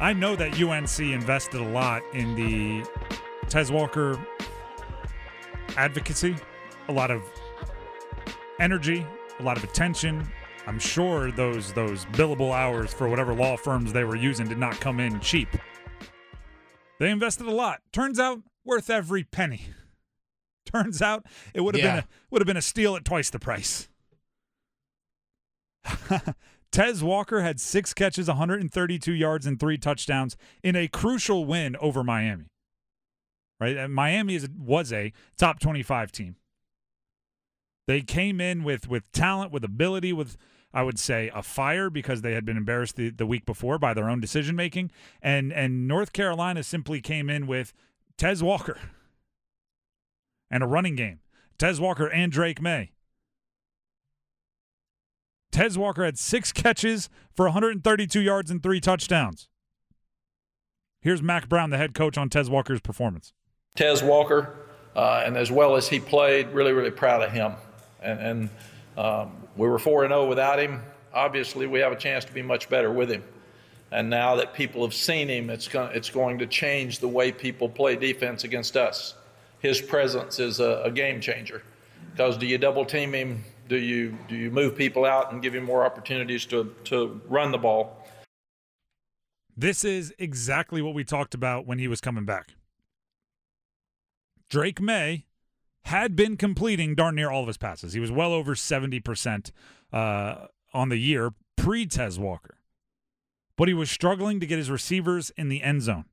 I know that UNC invested a lot in the Tez Walker advocacy, a lot of energy, a lot of attention. I'm sure those those billable hours for whatever law firms they were using did not come in cheap. They invested a lot. Turns out worth every penny. Turns out it would have Yeah. been a, would have been a steal at twice the price. Tez Walker had six catches, 132 yards, and three touchdowns in a crucial win over Miami. Right, and Miami is was a top 25 team. They came in with with talent, with ability, with I would say a fire because they had been embarrassed the, the week before by their own decision making, and and North Carolina simply came in with Tez Walker and a running game. Tez Walker and Drake Maye. Tez Walker had six catches for 132 yards and three touchdowns. Here's Mack Brown, the head coach, on Tez Walker's performance. Tez Walker, uh, and as well as he played, really, really proud of him. And, and um, we were 4 0 without him. Obviously, we have a chance to be much better with him. And now that people have seen him, it's, going, it's going to change the way people play defense against us. His presence is a, a game changer. Because do you double team him? Do you, do you move people out and give him more opportunities to, to run the ball? This is exactly what we talked about when he was coming back. Drake Maye had been completing darn near all of his passes. He was well over 70% uh, on the year pre Tez Walker. But he was struggling to get his receivers in the end zone.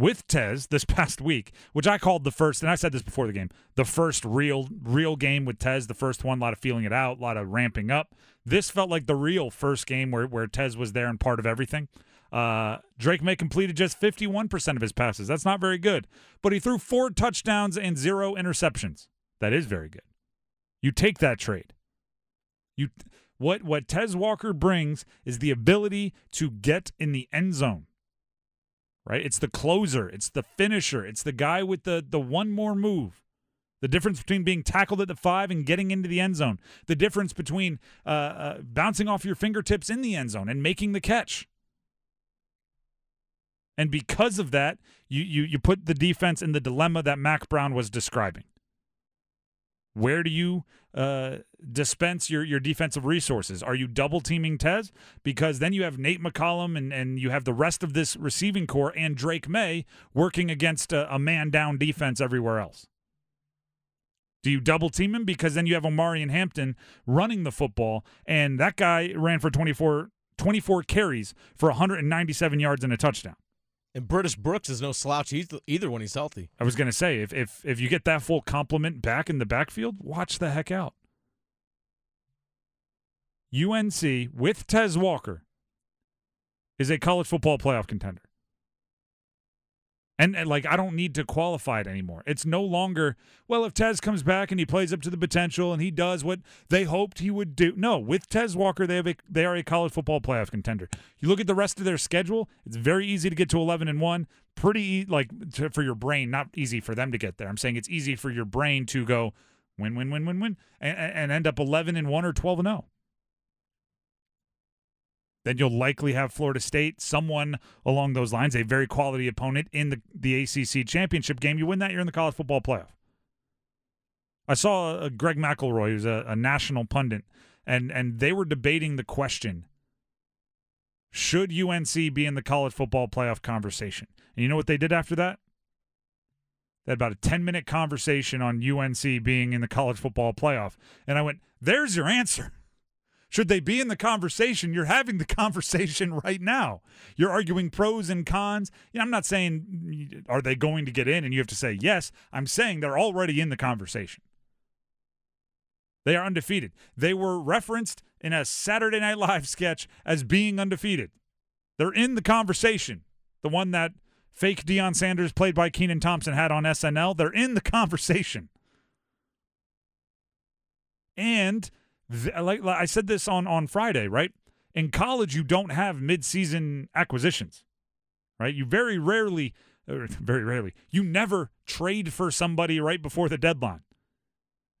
With Tez this past week, which I called the first, and I said this before the game, the first real real game with Tez, the first one, a lot of feeling it out, a lot of ramping up. This felt like the real first game where, where Tez was there and part of everything. Uh, Drake Maye completed just 51% of his passes. That's not very good. But he threw four touchdowns and zero interceptions. That is very good. You take that trade. You what what Tez Walker brings is the ability to get in the end zone. Right? It's the closer, it's the finisher, it's the guy with the the one more move. The difference between being tackled at the five and getting into the end zone. The difference between uh, uh, bouncing off your fingertips in the end zone and making the catch. And because of that, you you you put the defense in the dilemma that Mack Brown was describing. Where do you uh, dispense your, your defensive resources? Are you double teaming Tez? Because then you have Nate McCollum and, and you have the rest of this receiving corps and Drake Maye working against a, a man down defense everywhere else. Do you double team him? Because then you have Omarion Hampton running the football, and that guy ran for 24, 24 carries for 197 yards and a touchdown. And British Brooks is no slouch either, when he's healthy. I was going to say if if if you get that full complement back in the backfield, watch the heck out. UNC with Tez Walker is a college football playoff contender. And, and, like I don't need to qualify it anymore. It's no longer well if Tez comes back and he plays up to the potential and he does what they hoped he would do. No, with Tez Walker, they have a, they are a college football playoff contender. You look at the rest of their schedule; it's very easy to get to eleven and one. Pretty like to, for your brain, not easy for them to get there. I'm saying it's easy for your brain to go win, win, win, win, win, and, and end up eleven and one or twelve and zero then you'll likely have Florida State, someone along those lines, a very quality opponent in the, the ACC championship game. You win that, you're in the college football playoff. I saw uh, Greg McElroy, who's a, a national pundit, and and they were debating the question: Should UNC be in the college football playoff conversation? And you know what they did after that? They had about a 10 minute conversation on UNC being in the college football playoff. And I went, There's your answer. Should they be in the conversation? You're having the conversation right now. You're arguing pros and cons. You know, I'm not saying mm, are they going to get in and you have to say yes. I'm saying they're already in the conversation. They are undefeated. They were referenced in a Saturday Night Live sketch as being undefeated. They're in the conversation. The one that fake Deion Sanders, played by Kenan Thompson, had on SNL. They're in the conversation. And like, like I said this on on Friday, right? In college, you don't have midseason acquisitions, right? You very rarely, or er, very rarely, you never trade for somebody right before the deadline,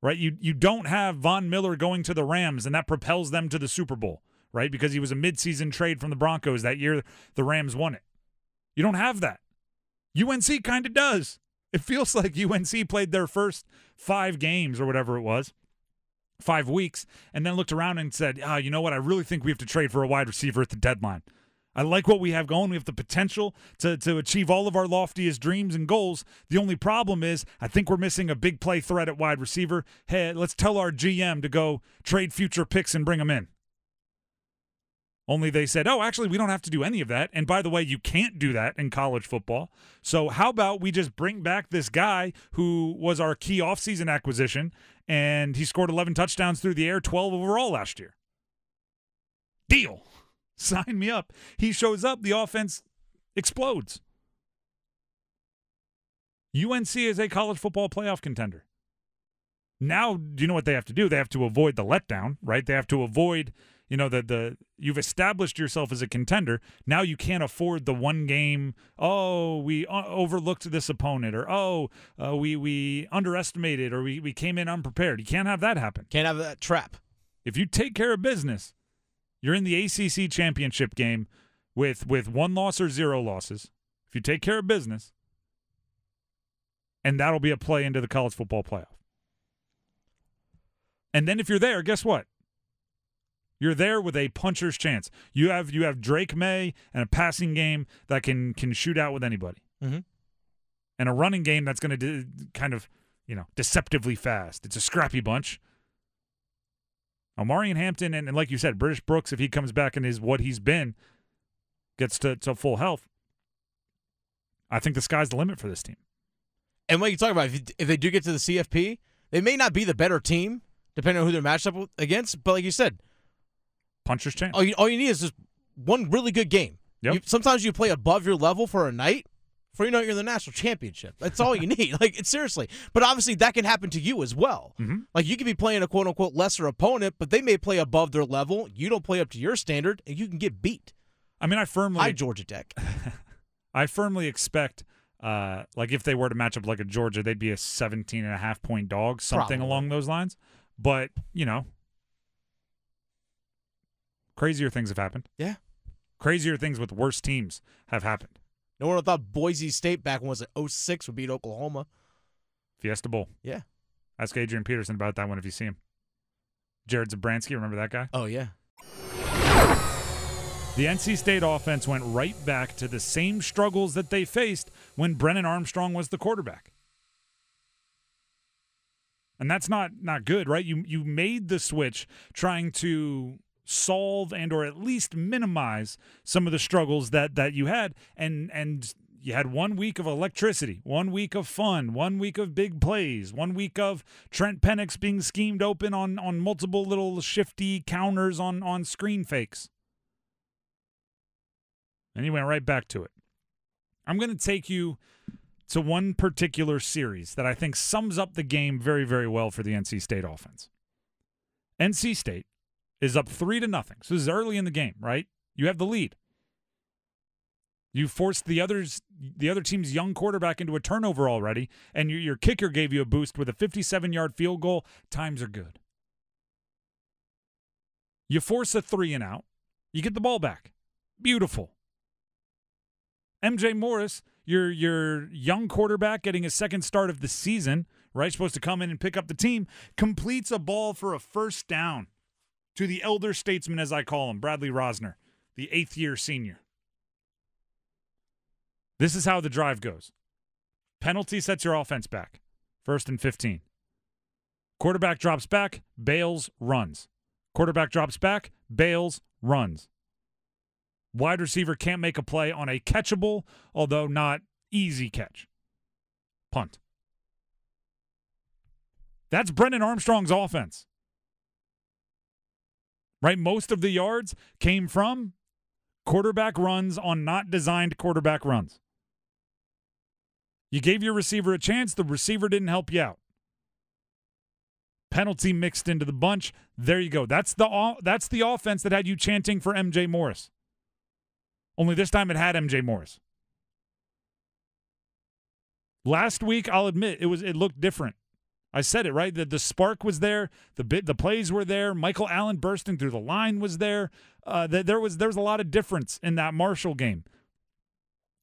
right? You you don't have Von Miller going to the Rams and that propels them to the Super Bowl, right? Because he was a midseason trade from the Broncos that year the Rams won it. You don't have that. UNC kind of does. It feels like UNC played their first five games or whatever it was, five weeks, and then looked around and said, ah, you know what? I really think we have to trade for a wide receiver at the deadline. I like what we have going. We have the potential to, to achieve all of our loftiest dreams and goals. The only problem is, I think we're missing a big play threat at wide receiver. Hey, let's tell our GM to go trade future picks and bring them in. Only they said, oh, actually, we don't have to do any of that. And by the way, you can't do that in college football. So how about we just bring back this guy who was our key offseason acquisition and he scored 11 touchdowns through the air, 12 overall last year? Deal. Sign me up. He shows up, the offense explodes. UNC is a college football playoff contender. Now, do you know what they have to do? They have to avoid the letdown, right? They have to avoid you know the the you've established yourself as a contender. Now you can't afford the one game oh we uh, overlooked this opponent or oh uh, we we underestimated or we, we came in unprepared. You can't have that happen. Can't have that trap. if you take care of business you're in the ACC championship game with with one loss or zero losses. If you take care of business and that'll be a play into the college football playoff. And then if you're there guess what you're there with a puncher's chance. You have you have Drake Maye and a passing game that can can shoot out with anybody, Mhm. and a running game that's going to de- kind of you know deceptively fast. It's a scrappy bunch. Omarion Hampton and, and like you said, British Brooks, if he comes back and is what he's been, gets to, to full health. I think the sky's the limit for this team. And what you talk about, if, if they do get to the CFP, they may not be the better team, depending on who they're matched up with, against. But like you said, Puncher's chance. all you, all you need is just one really good game. Yep. You, sometimes you play above your level for a night. For you know, you're in the national championship. That's all you need. Like, it's seriously. But obviously, that can happen to you as well. Mhm. Like, you could be playing a quote unquote lesser opponent, but they may play above their level. You don't play up to your standard, and you can get beat. I mean, I firmly Hi, Georgia Tech. I firmly expect, uh, like if they were to match up like a Georgia, they'd be a 17 and a half point dog, something Probably. along those lines. But, you know, crazier things have happened. Yeah. Crazier things with worse teams have happened. No one thought Boise State back when was it 06 would beat Oklahoma. Fiesta Bowl. Yeah. Ask Adrian Peterson about that one if you see him. Jared Zabransky, remember that guy? Oh yeah. The NC State offense went right back to the same struggles that they faced when Brennan Armstrong was the quarterback. And that's not not good, right? You you made the switch trying to solve and or at least minimize some of the struggles that that you had and and you had one week of electricity, one week of fun, one week of big plays, one week of Trent Pennix being schemed open on on multiple little shifty counters on on screen fakes. And he went right back to it. I'm going to take you to one particular series that I think sums up the game very, very well for the NC State offense. NC State is up three to nothing. So this is early in the game, right? You have the lead. You forced the others, the other team's young quarterback into a turnover already, and your, your kicker gave you a boost with a 57-yard field goal. Times are good. You force a three and out. You get the ball back. Beautiful. MJ Morris, your your young quarterback getting his second start of the season, right? Supposed to come in and pick up the team, completes a ball for a first down to the elder statesman, as I call him, Bradley Rozner, the eighth year senior. This is how the drive goes. Penalty sets your offense back. First and 15. Quarterback drops back, bails, runs. Quarterback drops back, bails, runs. Wide receiver can't make a play on a catchable, although not easy catch. Punt. That's Brennan Armstrong's offense. Right? Most of the yards came from quarterback runs on not designed quarterback runs. You gave your receiver a chance, the receiver didn't help you out. Penalty mixed into the bunch. There you go. That's the that's the offense that had you chanting for MJ Morris. Only this time it had MJ Morris. Last week, I'll admit it was it looked different. I said it right. The the spark was there. The bit the plays were there. Michael Allen bursting through the line was there. Uh, the, there was there was a lot of difference in that Marshall game.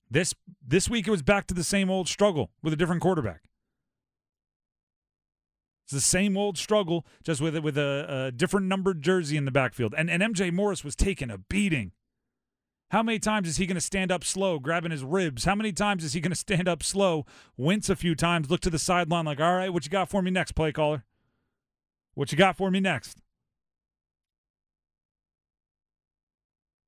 This this week it was back to the same old struggle with a different quarterback. It's the same old struggle, just with with a, a different numbered jersey in the backfield. And and MJ Morris was taking a beating. How many times is he going to stand up slow, grabbing his ribs? How many times is he going to stand up slow, wince a few times, look to the sideline like, all right, what you got for me next, play caller? What you got for me next?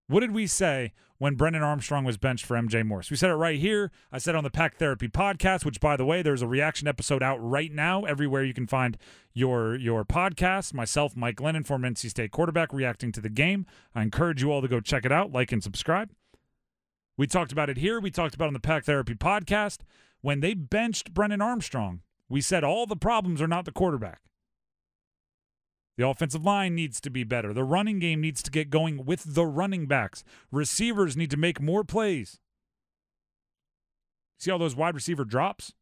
What did we say when Brennan Armstrong was benched for MJ Morris? We said it right here. I said on the Pack Therapy podcast, which by the way, there's a reaction episode out right now everywhere you can find your your podcast. Myself, Mike Glennon, former NC State quarterback, reacting to the game. I encourage you all to go check it out, like and subscribe. We talked about it here. We talked about on the Pack Therapy podcast. When they benched Brennan Armstrong, we said all the problems are not the quarterback. The offensive line needs to be better. The running game needs to get going with the running backs. Receivers need to make more plays. See all those wide receiver drops?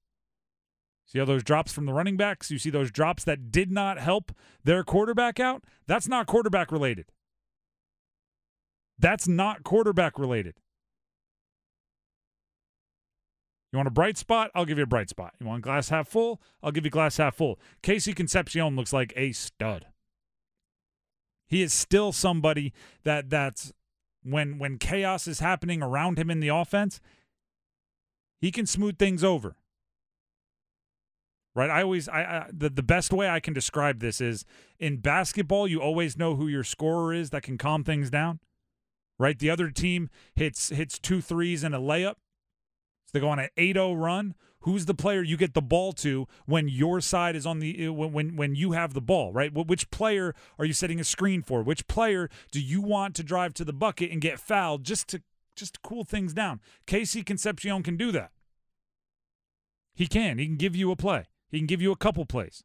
See all those drops from the running backs? You see those drops that did not help their quarterback out? That's not quarterback related. That's not quarterback related. You want a bright spot? I'll give you a bright spot. You want glass half full? I'll give you glass half full. KC Concepcion looks like a stud. He is still somebody that that's when when chaos is happening around him in the offense, he can smooth things over. Right? I always I, I the the best way I can describe this is in basketball you always know who your scorer is that can calm things down. Right? The other team hits hits two threes and a layup. So they go on an 8-0 run. Who's the player you get the ball to when your side is on the uh, when when you have the ball, right? Which player are you setting a screen for? Which player do you want to drive to the bucket and get fouled just to just to cool things down? KC Concepcion can do that. He can. He can give you a play. He can give you a couple plays.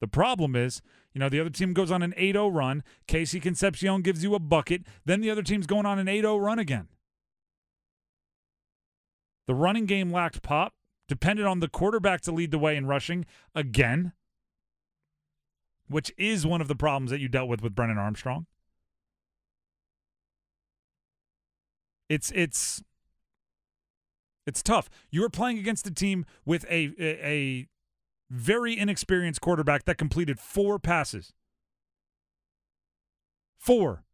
The problem is, you know, the other team goes on an 8 0 run. KC Concepcion gives you a bucket. Then the other team's going on an 8 0 run again. The running game lacked pop, depended on the quarterback to lead the way in rushing again, which is one of the problems that you dealt with with Brennan Armstrong. It's it's it's tough. You were playing against a team with a, a, very inexperienced quarterback that completed four passes. Four.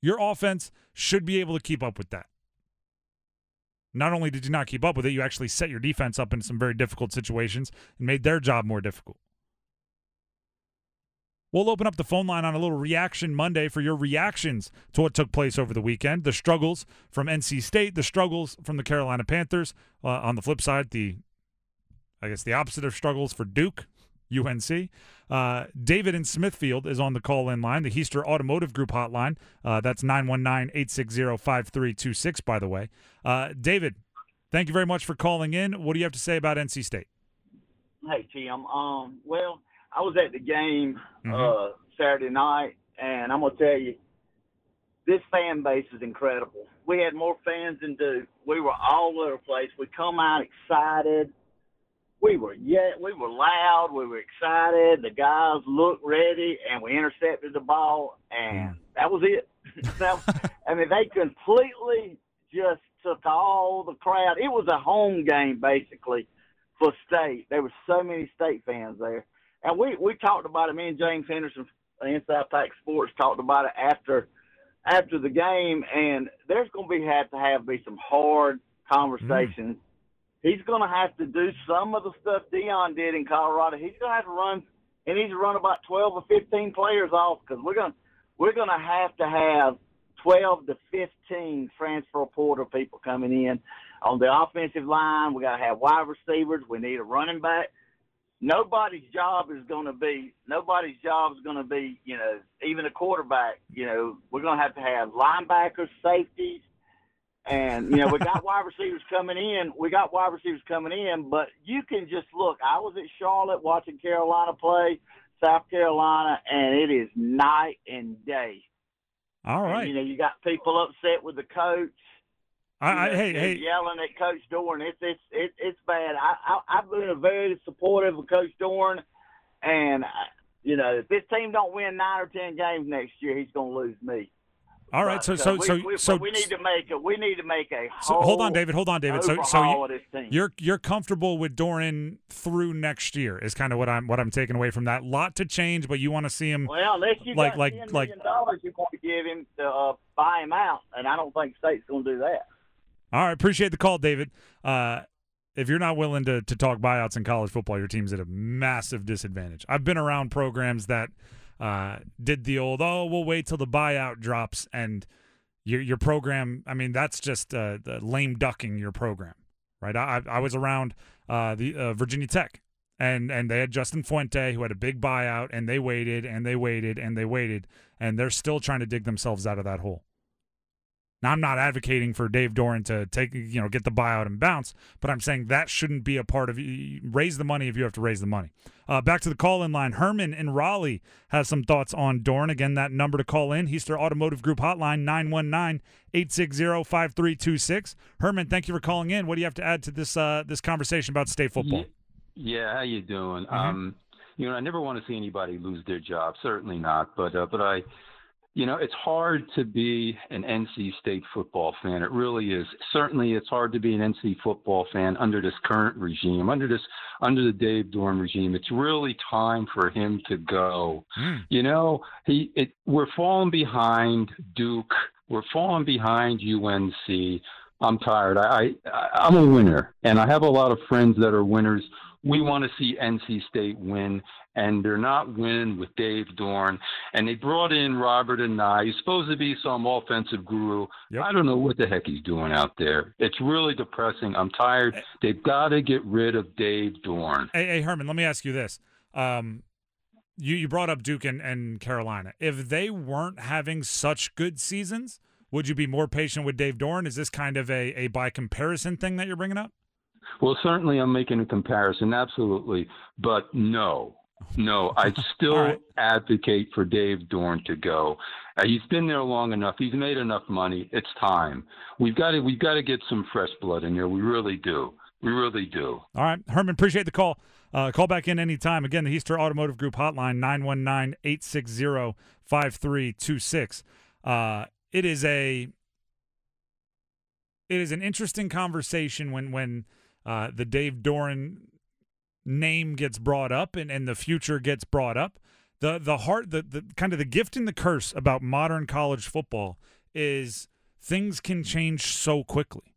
Your offense should be able to keep up with that. Not only did you not keep up with it, you actually set your defense up in some very difficult situations and made their job more difficult. We'll open up the phone line on a little reaction Monday for your reactions to what took place over the weekend. The struggles from NC State, the struggles from the Carolina Panthers. Uh, on the flip side, the I guess the opposite of struggles for Duke, UNC. Uh, David in Smithfield is on the call in line, the Hiester Automotive Group hotline. Uh, that's 919 860 5326, by the way. Uh, David, thank you very much for calling in. What do you have to say about NC State? Hey, Tim. Um, well, I was at the game mm-hmm. Uh, Saturday night, and I'm going to tell you, this fan base is incredible. We had more fans than Duke. We were all over the place. We come out excited we were yeah, we were loud, we were excited. The guys looked ready, and we intercepted the ball, and that was it. I mean, they completely just took all the crowd. It was a home game basically for state. There were so many state fans there, and we we talked about it. Me and James Henderson, Inside Pack Sports, talked about it after after the game, and there's going to be have to have be some hard conversations. Mm he's going to have to do some of the stuff Deion did in Colorado. He's going to have to run, and he's run about 12 or 15 players off because we're going to we're going to have to have 12 to 15 transfer portal people coming in on the offensive line. We got to have wide receivers. We need a running back. Nobody's job is going to be nobody's job is going to be you know even a quarterback. You know we're going to have to have linebackers, safeties, and you know, we got wide receivers coming in. We got wide receivers coming in, but you can just look. I was at Charlotte watching Carolina play, South Carolina, and it is night and day. All right. And, you know, you got people upset with the coach. I, I know, hey hey. yelling at Coach Doeren. It's it's it's, it's bad. I, I I've been very supportive of Coach Doeren, and I, you know if this team don't win nine or ten games next year, he's going to lose me. All right, But, so so we, so we, so, we need to make a we need to make a so hold on, David. Hold on, David. So so you, of this team. you're you're comfortable with Doeren through next year is kind of what I'm what I'm taking away from that. Lot to change, but you want to see him. well, unless you like- like- like- million dollars you want to give him to uh, buy him out, and I don't think State's going to do that. All right, appreciate the call, David. Uh, if you're not willing to to talk buyouts in college football, your team's at a massive disadvantage. I've been around programs that uh, did the old "oh, we'll wait till the buyout drops," and your your program. I mean, that's just uh, lame ducking your program, right? I I was around uh, the uh, Virginia Tech, and and they had Justin Fuente who had a big buyout, and they waited and they waited and they waited, and they're still trying to dig themselves out of that hole. Now, I'm not advocating for Dave Doeren to take, you know, get the buyout and bounce, but I'm saying that shouldn't be a part of you. Raise the money if you have to raise the money. Uh, back to the call in line. Herman in Raleigh has some thoughts on Doeren. Again, that number to call in, Hiester Automotive Group hotline 919 860 5326. Herman, thank you for calling in. What do you have to add to this uh, this conversation about state football? Yeah, yeah, how you doing? Mm-hmm. Um, you know, I never want to see anybody lose their job. Certainly not. But uh, but I, you know, it's hard to be an NC State football fan. It really is. Certainly, it's hard to be an NC football fan under this current regime, under this under the Dave Doeren regime. It's really time for him to go. Mm. You know, he it, we're falling behind Duke. We're falling behind UNC. I'm tired. I, I I'm a winner, and I have a lot of friends that are winners. We want to see NC State win, and they're not winning with Dave Doeren. And they brought in Robert Anae. He's supposed to be some offensive guru. Yep. I don't know what the heck he's doing out there. It's really depressing. I'm tired. They've got to get rid of Dave Doeren. Hey, hey, Herman, let me ask you this. Um, you, you brought up Duke and, and Carolina. If they weren't having such good seasons, would you be more patient with Dave Doeren? Is this kind of a, a by comparison thing that you're bringing up? Well, certainly I'm making a comparison, absolutely. But no, no, I'd still right. advocate for Dave Doeren to go. Uh, he's been there long enough. He's made enough money. It's time. We've got to we've got to get some fresh blood in here. We really do. We really do. All right, Herman, appreciate the call. Uh, call back in anytime. Again, the Hiester Automotive Group hotline, 919 860 5326. Uh, It is a it is an interesting conversation when when uh, the Dave Doeren name gets brought up and, and the future gets brought up. The the heart the, the kind of the gift and the curse about modern college football is things can change so quickly.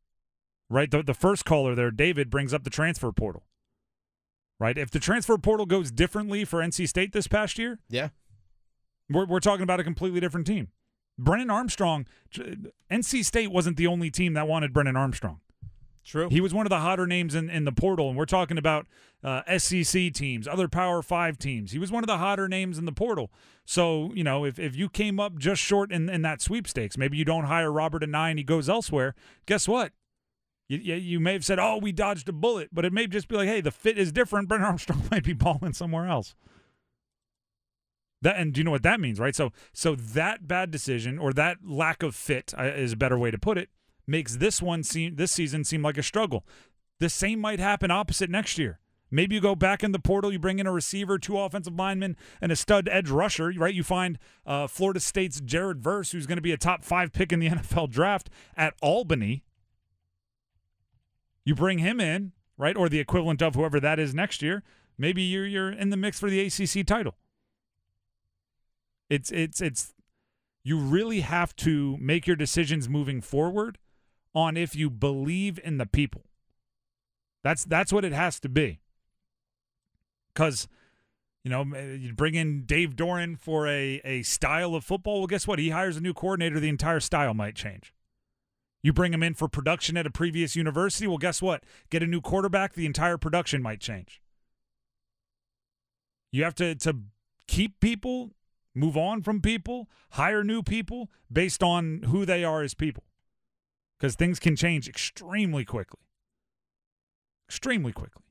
Right? The the first caller there, David, brings up the transfer portal. Right? If the transfer portal goes differently for NC State this past year, Yeah. we're, we're talking about a completely different team. Brennan Armstrong, NC State wasn't the only team that wanted Brennan Armstrong. True. He was one of the hotter names in, in the portal, and we're talking about uh, SEC teams, other Power Five teams. He was one of the hotter names in the portal. So, you know, if, if you came up just short in, in that sweepstakes, maybe you don't hire Robert Anae, he goes elsewhere. Guess what? You, you, may have said, oh, we dodged a bullet, but it may just be like, hey, the fit is different. Brennan Armstrong might be balling somewhere else. That and do you know what that means, right? So so that bad decision or that lack of fit uh, is a better way to put it makes this one seem this season seem like a struggle. The same might happen opposite next year. Maybe you go back in the portal, you bring in a receiver, two offensive linemen, and a stud edge rusher, right? You find uh, Florida State's Jared Verse, who's going to be a top five pick in the NFL draft at Albany. You bring him in, right, or the equivalent of whoever that is next year. Maybe you're you're in the mix for the ACC title. It's it's it's you really have to make your decisions moving forward on if you believe in the people. That's that's what it has to be. Cuz you know, you bring in Dave Doeren for a a style of football. Well, guess what? He hires a new coordinator, the entire style might change. You bring him in for production at a previous university. Well, guess what? Get a new quarterback, the entire production might change. You have to to keep people move on from people, hire new people based on who they are as people. Because things can change extremely quickly. Extremely quickly.